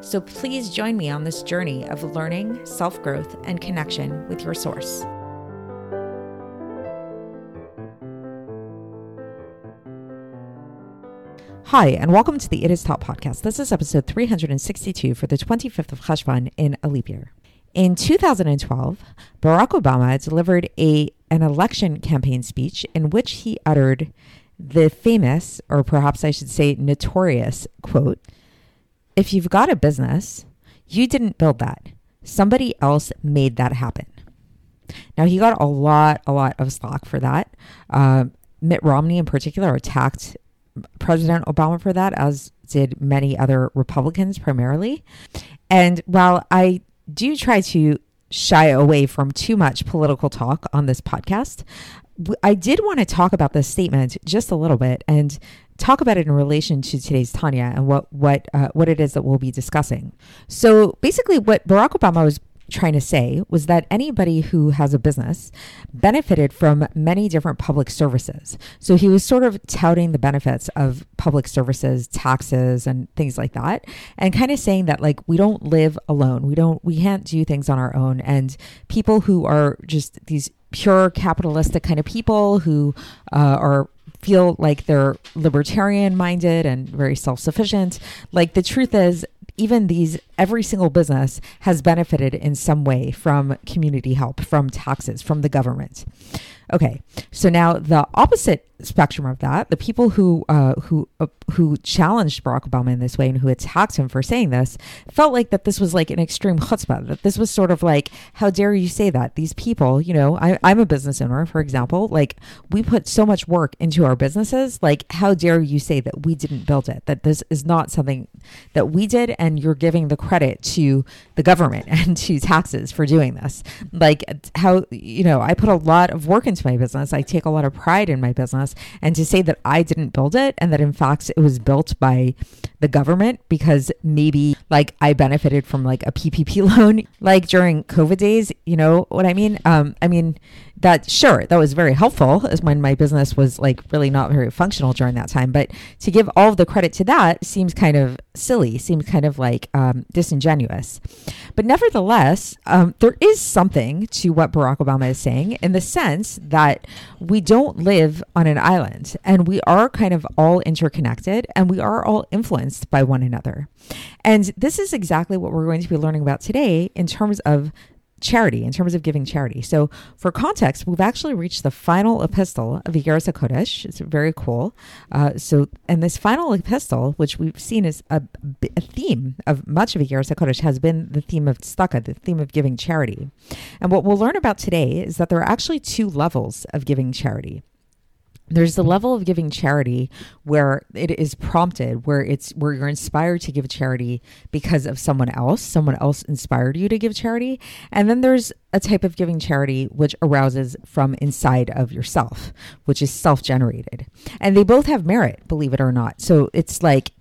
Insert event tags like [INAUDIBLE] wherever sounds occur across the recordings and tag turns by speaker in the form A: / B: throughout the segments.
A: So please join me on this journey of learning, self growth, and connection with your source. Hi, and welcome to the It Is Taught podcast. This is episode 362 for the 25th of Cheshvan in a leap year. In 2012, Barack Obama delivered a an election campaign speech in which he uttered the famous, or perhaps I should say notorious, quote If you've got a business, you didn't build that. Somebody else made that happen. Now, he got a lot, a lot of slack for that. Uh, Mitt Romney, in particular, attacked President Obama for that, as did many other Republicans primarily. And while I do try to shy away from too much political talk on this podcast, I did want to talk about this statement just a little bit and talk about it in relation to today's Tanya and what what uh, what it is that we'll be discussing. So basically, what Barack Obama was trying to say was that anybody who has a business benefited from many different public services. So he was sort of touting the benefits of public services, taxes, and things like that, and kind of saying that like we don't live alone. We don't we can't do things on our own. And people who are just these pure capitalistic kind of people who uh, are feel like they're libertarian minded and very self sufficient. Like the truth is, even these every single business has benefited in some way from community help from taxes from the government okay so now the opposite spectrum of that the people who uh, who uh, who challenged barack obama in this way and who attacked him for saying this felt like that this was like an extreme chutzpah that this was sort of like how dare you say that these people you know I, i'm a business owner for example like we put so much work into our businesses like how dare you say that we didn't build it that this is not something that we did and you're giving the credit to the government [LAUGHS] and to taxes for doing this. Like how, you know, I put a lot of work into my business. I take a lot of pride in my business. And to say that I didn't build it and that in fact it was built by the government because maybe like I benefited from like a PPP [LAUGHS] loan, like during COVID days, you know what I mean? Um, I mean, that sure that was very helpful as when my business was like really not very functional during that time but to give all the credit to that seems kind of silly seems kind of like um, disingenuous but nevertheless um, there is something to what barack obama is saying in the sense that we don't live on an island and we are kind of all interconnected and we are all influenced by one another and this is exactly what we're going to be learning about today in terms of charity, in terms of giving charity. So, for context, we've actually reached the final epistle of Iggeres Kodesh. It's very cool. Uh, so, and this final epistle, which we've seen is a, a theme of much of Iggeres Kodesh, has been the theme of tzedakah, the theme of giving charity. And what we'll learn about today is that there are actually two levels of giving charity there's the level of giving charity where it is prompted where it's where you're inspired to give charity because of someone else someone else inspired you to give charity. And then there's a type of giving charity which arouses from inside of yourself which is self-generated. And they both have merit believe it or not. So it's like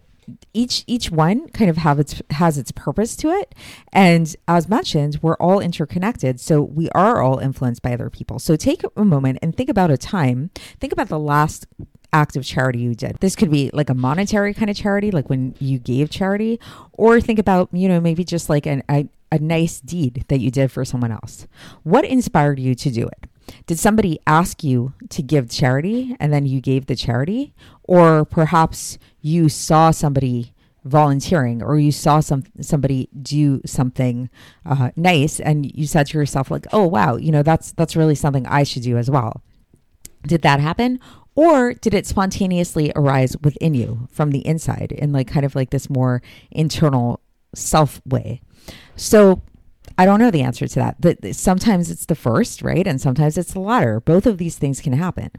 A: each each one kind of have its has its purpose to it. And as mentioned we're all interconnected. So we are all influenced by other people. So take a moment and think about a time think about the last act of charity you did. This could be like a monetary kind of charity like when you gave charity or think about you know maybe just like an, a, a nice deed that you did for someone else. What inspired you to do it did somebody ask you to give charity and then you gave the charity? Or perhaps you saw somebody volunteering or you saw some somebody do something uh, nice and you said to yourself like oh wow you know that's that's really something i should do as well. Did that happen? Or did it spontaneously arise within you from the inside in like kind of like this more internal self way so I don't know the answer to that. But sometimes it's the first, right? And sometimes it's the latter. Both of these things can happen.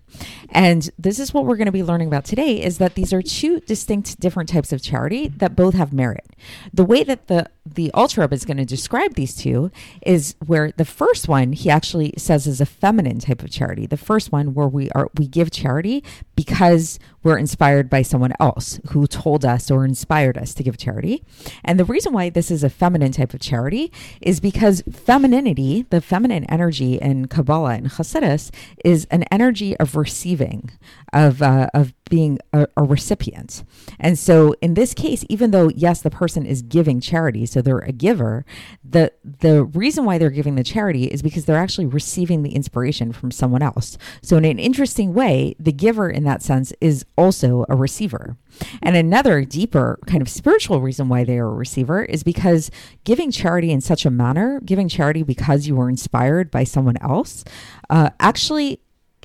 A: And this is what we're going to be learning about today is that these are two distinct different types of charity that both have merit. The way that the the Alter is going to describe these two is where the first one he actually says is a feminine type of charity. The first one where we are we give charity because we're inspired by someone else who told us or inspired us to give charity. And the reason why this is a feminine type of charity is because femininity, the feminine energy in Kabbalah and Hasidus, is an energy of receiving, of uh, of being a, a, recipient. And so in this case, even though yes, the person is giving charity, so they're a giver, the the reason why they're giving the charity is because they're actually receiving the inspiration from someone else. So in an interesting way, the giver in that sense is also a receiver. And another deeper kind of spiritual reason why they are a receiver is because giving charity in such a manner, giving charity because you were inspired by someone else, uh, actually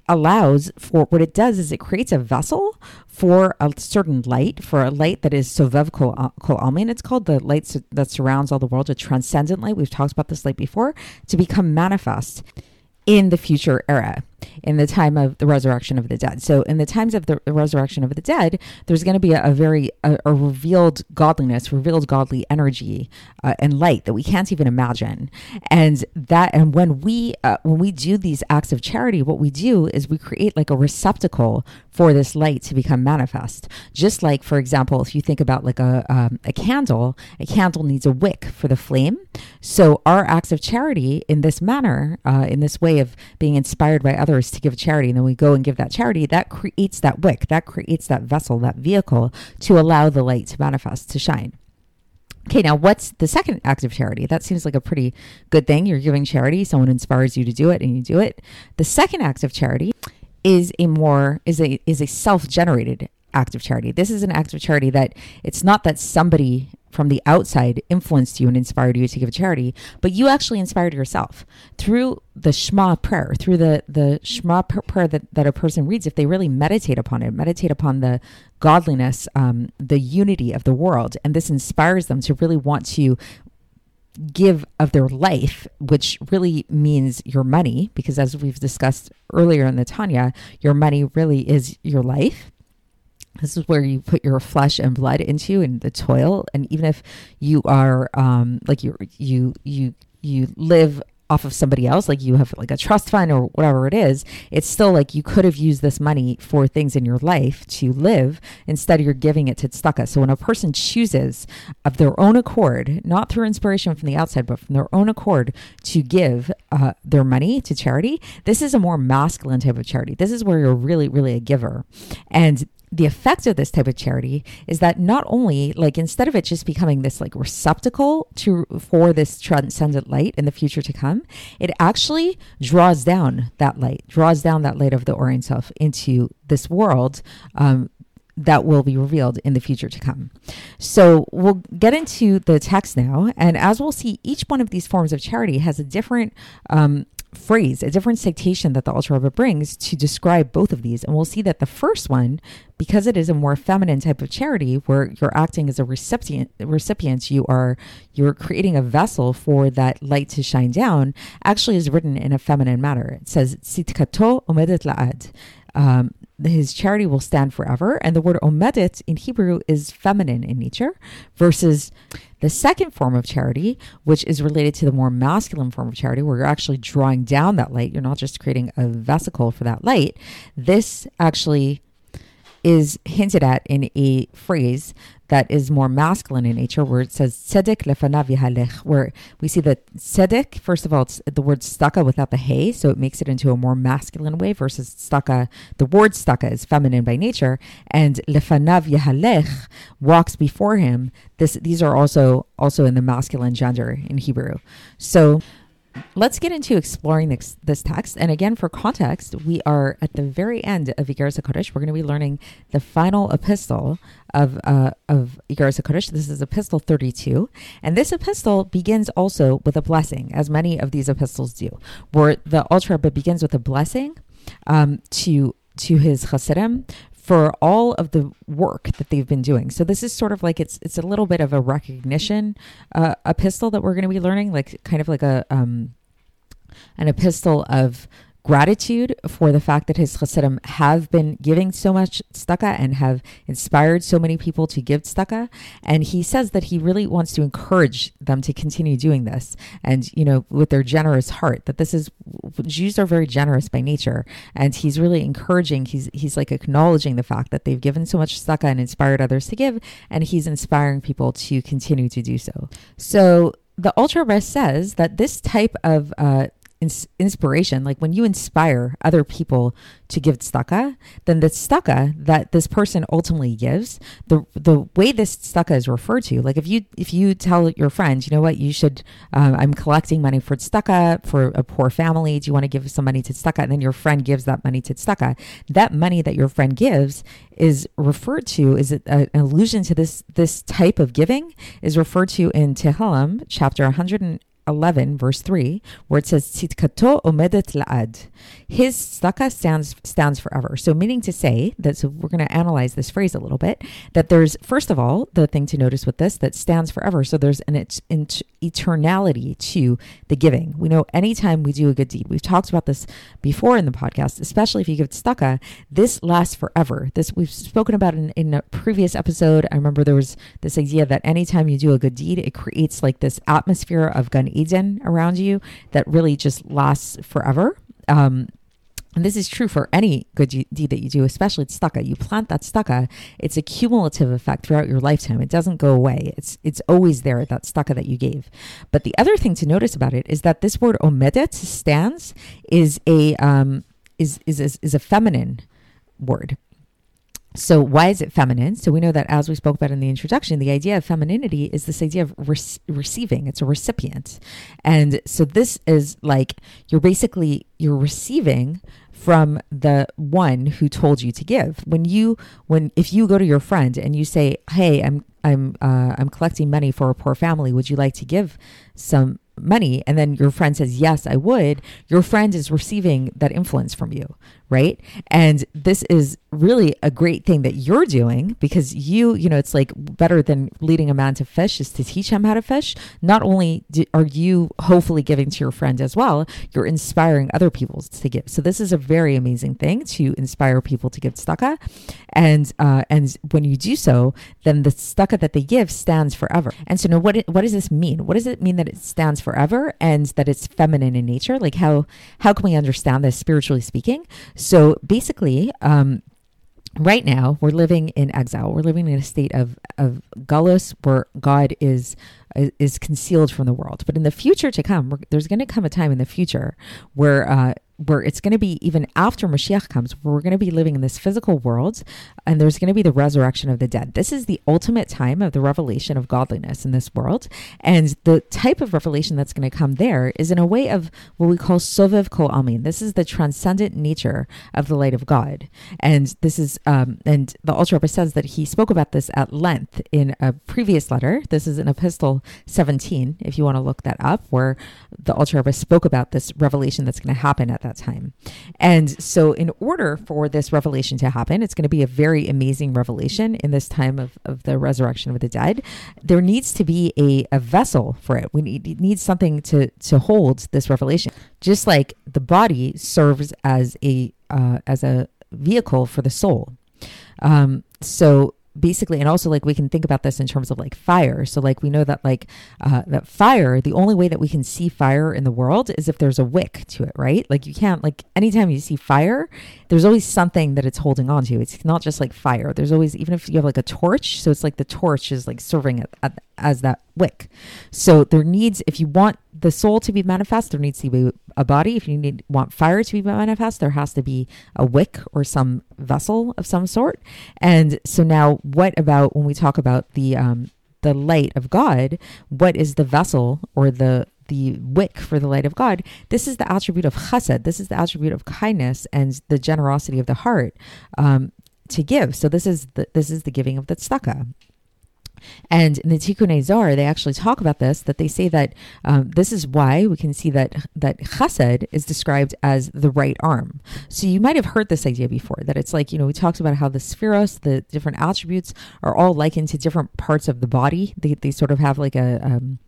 A: allows for what it does is it creates a vessel for a certain light, for a light that is Sovev Kol uh, Almin. It's called the light that surrounds all the world, a transcendent light. We've talked about this light before, to become manifest in the future era in the time of the resurrection of the dead. So, in the times of the resurrection of the dead, there's going to be a, a very a, a, revealed godliness, revealed godly energy uh, and light that we can't even imagine. And that, and when we uh, when we do these acts of charity, what we do is we create like a receptacle for this light to become manifest. Just like, for example, if you think about like a um, a candle, a candle needs a wick for the flame. So, our acts of charity in this manner, uh, in this way of being inspired by others to give charity and then we go and give that charity, that creates that wick, that creates that vessel, that vehicle to allow the light to manifest, to shine. Okay, now what's the second act of charity? That seems like a pretty good thing. You're giving charity, someone inspires you to do it and you do it. The second act of charity is a more is a is a self-generated act of charity. This is an act of charity that it's not that somebody from the outside influenced you and inspired you to give a charity, but you actually inspired yourself through the Shema prayer, through the, the Shema prayer that, that a person reads, if they really meditate upon it, meditate upon the godliness, um, the unity of the world, and this inspires them to really want to give of their life, which really means your money, because as we've discussed earlier in the Tanya, your money really is your life this is where you put your flesh and blood into and the toil. And even if you are um like you you you you live off of somebody else like you have like a trust fund or whatever it is it's still like you could have used this money for things in your life to live. Instead you're giving it to tzedakah so when a person chooses of their own accord not through inspiration from the outside but from their own accord to give uh, their money to charity this is a more masculine type of charity. This is where you're really really a giver. And the effect of this type of charity is that not only like instead of it just becoming this like receptacle to for this transcendent light in the future to come it actually draws down that light draws down that light of the Or Ein Sof into this world um, that will be revealed in the future to come. So we'll get into the text now, and as we'll see, each one of these forms of charity has a different um, phrase, a different citation that the Alter Rebbe brings to describe both of these. And we'll see that the first one, because it is a more feminine type of charity where you're acting as a recipient, recipient, you are you're creating a vessel for that light to shine down, actually is written in a feminine manner. It says Tzidkato omedet la'ad. Um, his charity will stand forever. And the word omedet in Hebrew is feminine in nature versus the second form of charity, which is related to the more masculine form of charity, where you're actually drawing down that light. You're not just creating a vesicle for that light. This actually is hinted at in a phrase that is more masculine in nature, where it says tzedek lefanav yahalech, where we see that tzedek, first of all, it's the word tzedakah without the hay, so it makes it into a more masculine way versus tzedakah, the word tzedakah is feminine by nature, and lefanav yahalech walks before him. This, these are also also in the masculine gender in Hebrew. So let's get into exploring this, this text. And again, for context, we are at the very end of Iggeres HaKodesh. We're going to be learning the final epistle of uh, of Iggeres HaKodesh. This is epistle 32. And this epistle begins also with a blessing, as many of these epistles do, where the Alter Rebbe begins with a blessing um, to to his Hasidim for all of the work that they've been doing. So this is sort of like it's it's a little bit of a recognition uh, epistle that we're going to be learning, like kind of like a um, an epistle of gratitude for the fact that his chassidim have been giving so much tzedakah and have inspired so many people to give tzedakah. And he says that he really wants to encourage them to continue doing this. And, you know, with their generous heart, that this is, Jews are very generous by nature. And he's really encouraging, he's, he's like acknowledging the fact that they've given so much tzedakah and inspired others to give. And he's inspiring people to continue to do so. So, the Alter Rebbe says that this type of uh, ins- inspiration, like when you inspire other people to give tzedakah, then the tzedakah that this person ultimately gives, the the way this tzedakah is referred to, like if you if you tell your friends, you know what, you should, um, I'm collecting money for tzedakah for a poor family. Do you want to give some money to tzedakah? And then your friend gives that money to tzedakah. That money that your friend gives is referred to is it an allusion to this this type of giving is referred to in Tehillim chapter 100 11, verse 3, where it says, Tzidkato omedet la'ad. His tzedakah stands, stands forever. So, meaning to say that, so we're going to analyze this phrase a little bit, that there's, first of all, the thing to notice with this, that stands forever. So, there's an et- eternality to the giving. We know anytime we do a good deed, we've talked about this before in the podcast, especially if you give tzedakah, this lasts forever. This we've spoken about in, in a previous episode. I remember there was this idea that anytime you do a good deed, it creates like this atmosphere of Gan Around you that really just lasts forever. Um, and this is true for any good deed that you do, especially tzedakah. You plant that tzedakah, it's a cumulative effect throughout your lifetime. It doesn't go away. It's it's always there, that tzedakah that you gave. But the other thing to notice about it is that this word omedet stands is a um, is, is is is a feminine word. So, why is it feminine? So, we know that as we spoke about in the introduction, the idea of femininity is this idea of re- receiving. It's a recipient, and so this is like you're basically you're receiving from the one who told you to give. When you when if you go to your friend and you say, "Hey, I'm I'm uh, I'm collecting money for a poor family. Would you like to give some money?" And then your friend says, "Yes, I would." Your friend is receiving that influence from you, right? And this is really a great thing that you're doing because you, you know, it's like better than leading a man to fish is to teach him how to fish. Not only do, are you hopefully giving to your friend as well, you're inspiring other people to give. So this is a very amazing thing to inspire people to give tzedakah. And uh, and when you do so, then the tzedakah that they give stands forever. And so now what what does this mean? What does it mean that it stands forever and that it's feminine in nature? Like how how can we understand this spiritually speaking? So basically, um, right now we're living in exile. We're living in a state of of gullus where God is is concealed from the world. But in the future to come, there's going to come a time in the future where uh, where it's going to be even after Mashiach comes, where we're going to be living in this physical world and there's going to be the resurrection of the dead. This is the ultimate time of the revelation of godliness in this world. And the type of revelation that's going to come there is in a way of what we call Sovev Kol Almin. This is the transcendent nature of the light of God. And this is, um, and the Alter Rebbe says that he spoke about this at length in a previous letter. This is in Epistle 17, if you want to look that up, where the Alter Rebbe spoke about this revelation that's going to happen at that time. And so, in order for this revelation to happen, it's going to be a very amazing revelation in this time of, of the resurrection of the dead. There needs to be a, a vessel for it. We need, need something to, to hold this revelation. Just like the body serves as a uh, as a vehicle for the soul. Um, so basically and also like we can think about this in terms of like fire. So like we know that like uh, that fire the only way that we can see fire in the world is if there's a wick to it right? Like you can't like anytime you see fire there's always something that it's holding on to it's not just like fire. There's always even if you have like a torch so it's like the torch is like serving as that wick. So there needs if you want the soul to be manifest there needs to be a body if you need want fire to be manifest there has to be a wick or some vessel of some sort and so now what about when we talk about the um the light of god what is the vessel or the the wick for the light of God. This is the attribute of chesed. This is the attribute of kindness and the generosity of the heart um, to give. So this is the this is the giving of the tzedakah. And in the Tikkunei Zohar, they actually talk about this. That they say that um, this is why we can see that that Chesed is described as the right arm. So you might have heard this idea before. That it's like you know we talked about how the sefiros, the different attributes, are all likened to different parts of the body. They, they sort of have like a um,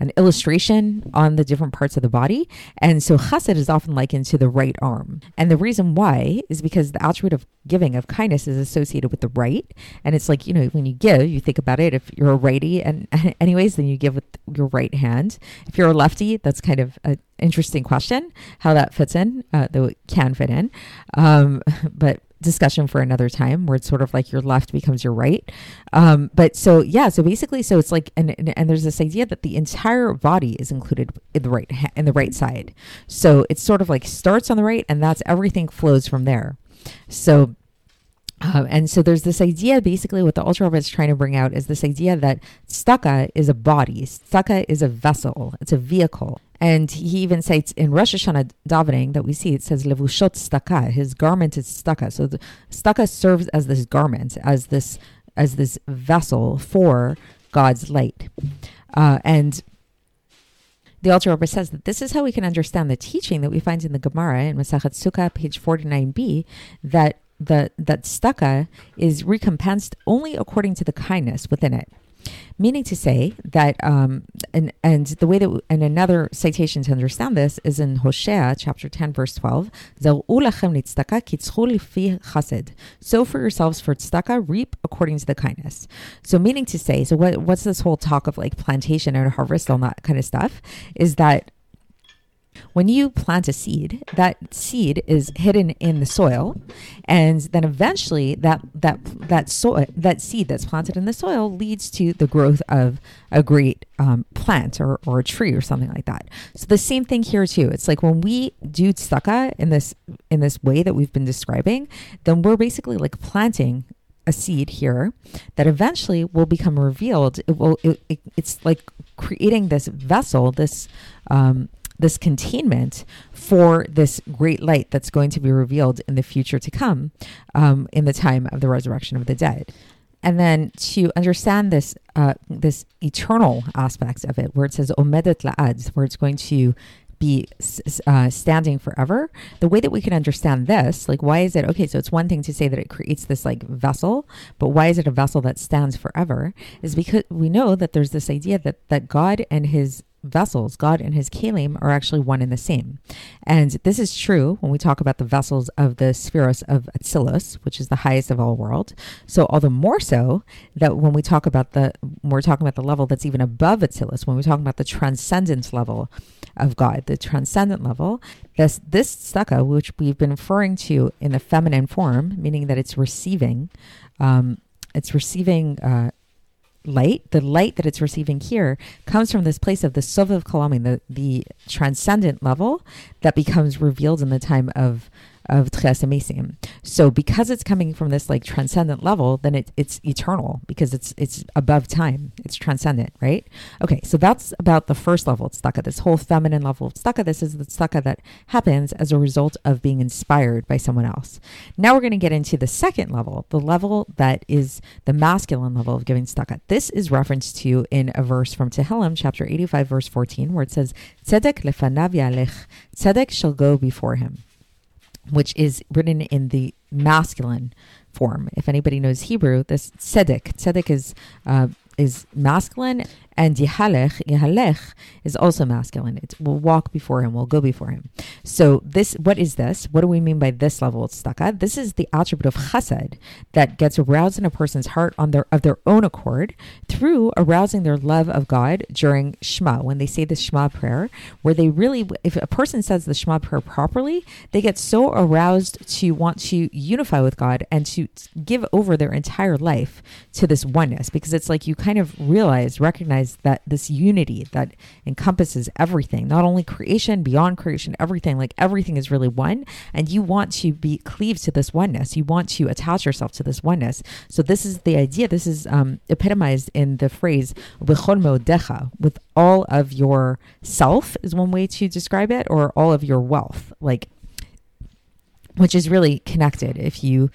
A: an illustration on the different parts of the body. And so Chesed is often likened to the right arm. And the reason why is because the attribute of giving of kindness is associated with the right. And it's like you know when you give, you think about it if you're a righty and [LAUGHS] anyways then you give with your right hand if you're a lefty that's kind of an interesting question how that fits in uh, though it can fit in um, [LAUGHS] but discussion for another time where it's sort of like your left becomes your right. Um, but so yeah so basically so it's like and, and, and there's this idea that the entire body is included in the right in the right side. So it's sort of like starts on the right and that's everything flows from there. So um, and so there's this idea, basically, what the Alter Rebbe is trying to bring out is this idea that tzedakah is a body, tzedakah is a vessel, it's a vehicle. And he even cites in Rosh Hashanah davening that we see it says levushot tzedakah, his garment is tzedakah. So the serves as this garment, as this as this vessel for God's light. Uh, and the Alter Rebbe says that this is how we can understand the teaching that we find in the Gemara in Masachet Sukkah, page 49b, that the that tzedakah is recompensed only according to the kindness within it. Meaning to say that, um, and, and the way that, and another citation to understand this is in Hosea chapter 10, verse 12. Sow for yourselves for tzedakah, reap according to the kindness. So, meaning to say, so what, what's this whole talk of like plantation and harvest, all that kind of stuff? Is that when you plant a seed, that seed is hidden in the soil, and then eventually that that that soil that seed that's planted in the soil leads to the growth of a great um, plant or, or a tree or something like that. So the same thing here too. It's like when we do tzedakah in this in this way that we've been describing, then we're basically like planting a seed here that eventually will become revealed. It will. It, it, it's like creating this vessel, this um, this containment for this great light that's going to be revealed in the future to come um, in the time of the resurrection of the dead and then to understand this uh, this eternal aspect of it, where it says omedet la'ad, where it's going to be uh, standing forever. The way that we can understand this, like, why is it okay? So it's one thing to say that it creates this like vessel, but why is it a vessel that stands forever? Is because we know that there's this idea that that God and His vessels, God and his kalim, are actually one and the same. And this is true when we talk about the vessels of the sefiros of Atzilus, which is the highest of all world. So all the more so that when we talk about the, when we're talking about the level that's even above Atzilus, when we're talking about the transcendent level of God, the transcendent level, this, this tzedakah, which we've been referring to in the feminine form, meaning that it's receiving, um, it's receiving uh, light, the light that it's receiving here, comes from this place of the Soviv Kalamin, the, the transcendent level that becomes revealed in the time of of Tchias Mesim. So because it's coming from this like transcendent level, then it, it's eternal because it's it's above time. It's transcendent, right? Okay, so that's about the first level of tzedakah, this whole feminine level of tzedakah. This is the tzedakah that happens as a result of being inspired by someone else. Now we're going to get into the second level, the level that is the masculine level of giving tzedakah. This is referenced to in a verse from Tehillim, chapter 85, verse 14, where it says, Tzedek lefanav yalech, tzedek shall go before him which is written in the masculine form. If anybody knows Hebrew, this tzedek, tzedek is uh, is masculine, and yihalech, yihalech is also masculine. It will walk before him, will go before him. So this, what is this? What do we mean by this level of tzedakah? This is the attribute of chesed that gets aroused in a person's heart on their of their own accord through arousing their love of God during Shema. When they say the Shema prayer, where they really, if a person says the Shema prayer properly, they get so aroused to want to unify with God and to give over their entire life to this oneness, because it's like you kind of realize, recognize that this unity that encompasses everything, not only creation, beyond creation, everything, like everything is really one. And you want to be cleaved to this oneness. You want to attach yourself to this oneness. So this is the idea. This is um, epitomized in the phrase with all of your self is one way to describe it, or all of your wealth, like which is really connected if you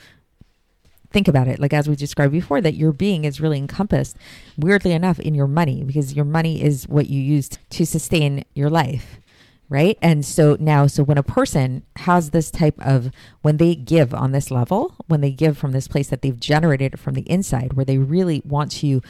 A: think about it, like as we described before, that your being is really encompassed, weirdly enough, in your money because your money is what you use to sustain your life. Right. And so now, so when a person has this type of, when they give on this level, when they give from this place that they've generated from the inside, where they really want to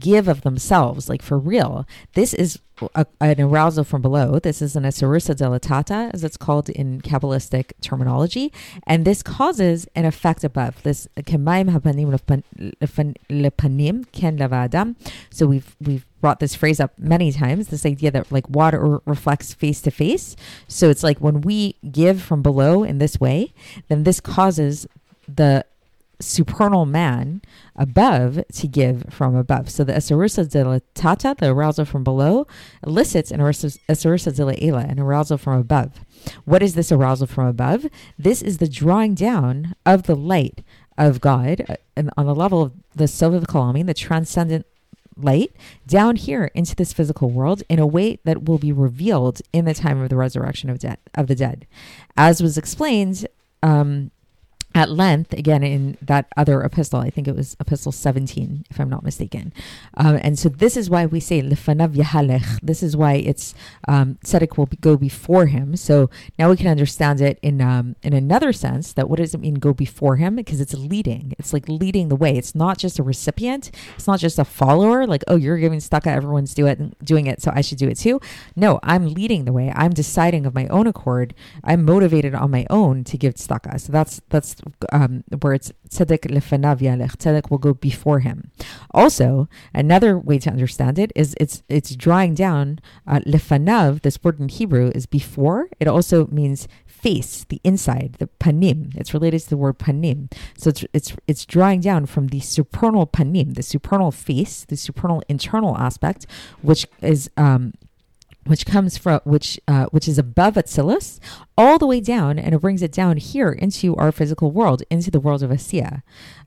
A: give of themselves, like for real. This is a, an arousal from below. This is an asarusa delatata, as it's called in Kabbalistic terminology. And this causes an effect above. This kemaim hapanim lepanim ken lavadam. So we've, we've brought this phrase up many times this idea that like water reflects face to face. So it's like when we give from below in this way, then this causes the supernal man above to give from above. So the Asarusa de Tata, the arousal from below, elicits an Asarusa de Ela, an arousal from above. What is this arousal from above? This is the drawing down of the light of God uh, and on the level of the Sova Kalami, the transcendent light, down here into this physical world in a way that will be revealed in the time of the resurrection of, dead, of the dead. As was explained um, at length again in that other epistle i think it was epistle 17 if i'm not mistaken. Um, and so this is why we say lefanav yahalech. This is why it's um, tzedek will be, go before him. So now we can understand it in um, in another sense that what does it mean go before him? Because it's leading. It's like leading the way. It's not just a recipient. It's not just a follower like oh you're giving tzedakah everyone's do it doing it so i should do it too. No i'm leading the way. I'm deciding of my own accord. I'm motivated on my own to give tzedakah. So that's that's um, where it's tzedek lefanav yalech. Tzedek will go before him. Also, another way to understand it is it's it's drawing down uh, lefanav. This word in Hebrew is before. It also means face, the inside, the panim. It's related to the word panim. So it's it's it's drawing down from the supernal panim, the supernal face, the supernal internal aspect, which is um, which comes from which uh, which is above Atzilus, all the way down, and it brings it down here into our physical world, into the world of Asiya,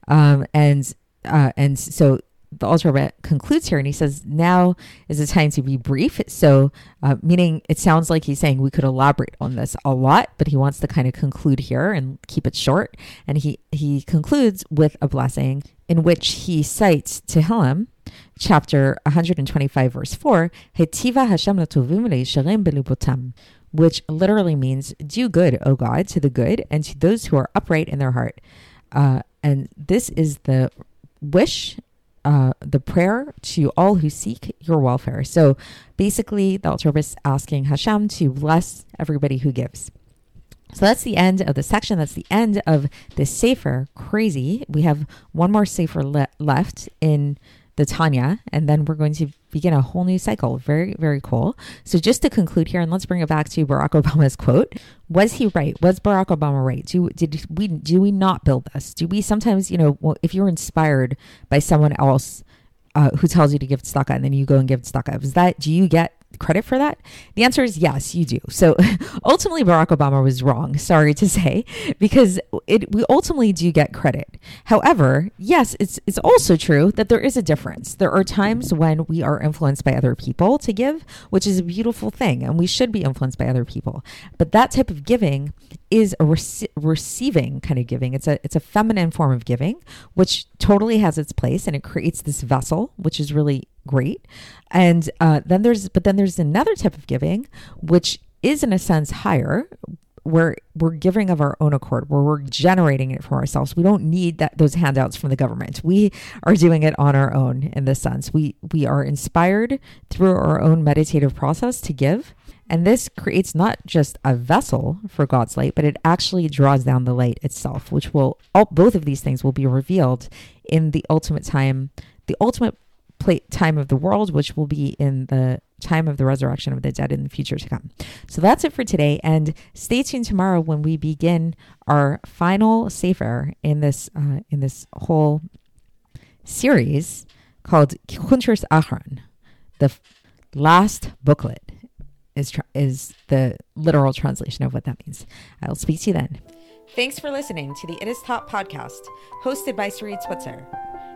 A: um, and uh, and so the Rebbe concludes here, and he says, "Now is the time to be brief." So, uh, meaning it sounds like he's saying we could elaborate on this a lot, but he wants to kind of conclude here and keep it short. And he he concludes with a blessing in which he cites Tehillim chapter 125, verse 4, Hetiva Hashem which literally means, Do good, O God, to the good and to those who are upright in their heart. Uh, and this is the wish, uh, the prayer to all who seek your welfare. So basically, the Alter is asking Hashem to bless everybody who gives. So that's the end of the section. That's the end of this Sefer. Crazy. We have one more Sefer le- left in the Tanya, and then we're going to begin a whole new cycle. Very, very cool. So, just to conclude here, and let's bring it back to Barack [LAUGHS] Obama's quote: Was he right? Was Barack Obama right? Do did we do we not build this? Do we sometimes, you know, if you're inspired by someone else uh, who tells you to give tzedakah and then you go and give tzedakah, is that do you get credit for that? The answer is yes, you do. So [LAUGHS] ultimately, Barack Obama was wrong, sorry to say, because it, we ultimately do get credit. However, yes, it's, it's also true that there is a difference. There are times when we are influenced by other people to give, which is a beautiful thing, and we should be influenced by other people. But that type of giving is a rec- receiving kind of giving. It's a it's a feminine form of giving, which totally has its place, and it creates this vessel, which is really great. And uh, then there's, but then there's another type of giving, which is in a sense higher, where we're giving of our own accord, where we're generating it for ourselves. We don't need that those handouts from the government. We are doing it on our own in this sense. We we are inspired through our own meditative process to give. And this creates not just a vessel for God's light, but it actually draws down the light itself, which will all, both of these things will be revealed in the ultimate time, the ultimate time of the world, which will be in the time of the resurrection of the dead in the future to come. So that's it for today. And stay tuned tomorrow when we begin our final sefer in this uh, in this whole series called Kuntres Achron. The last booklet is is the literal translation of what that means. I'll speak to you then. Thanks for listening to the It Is Taught podcast, hosted by Sarit Switzer.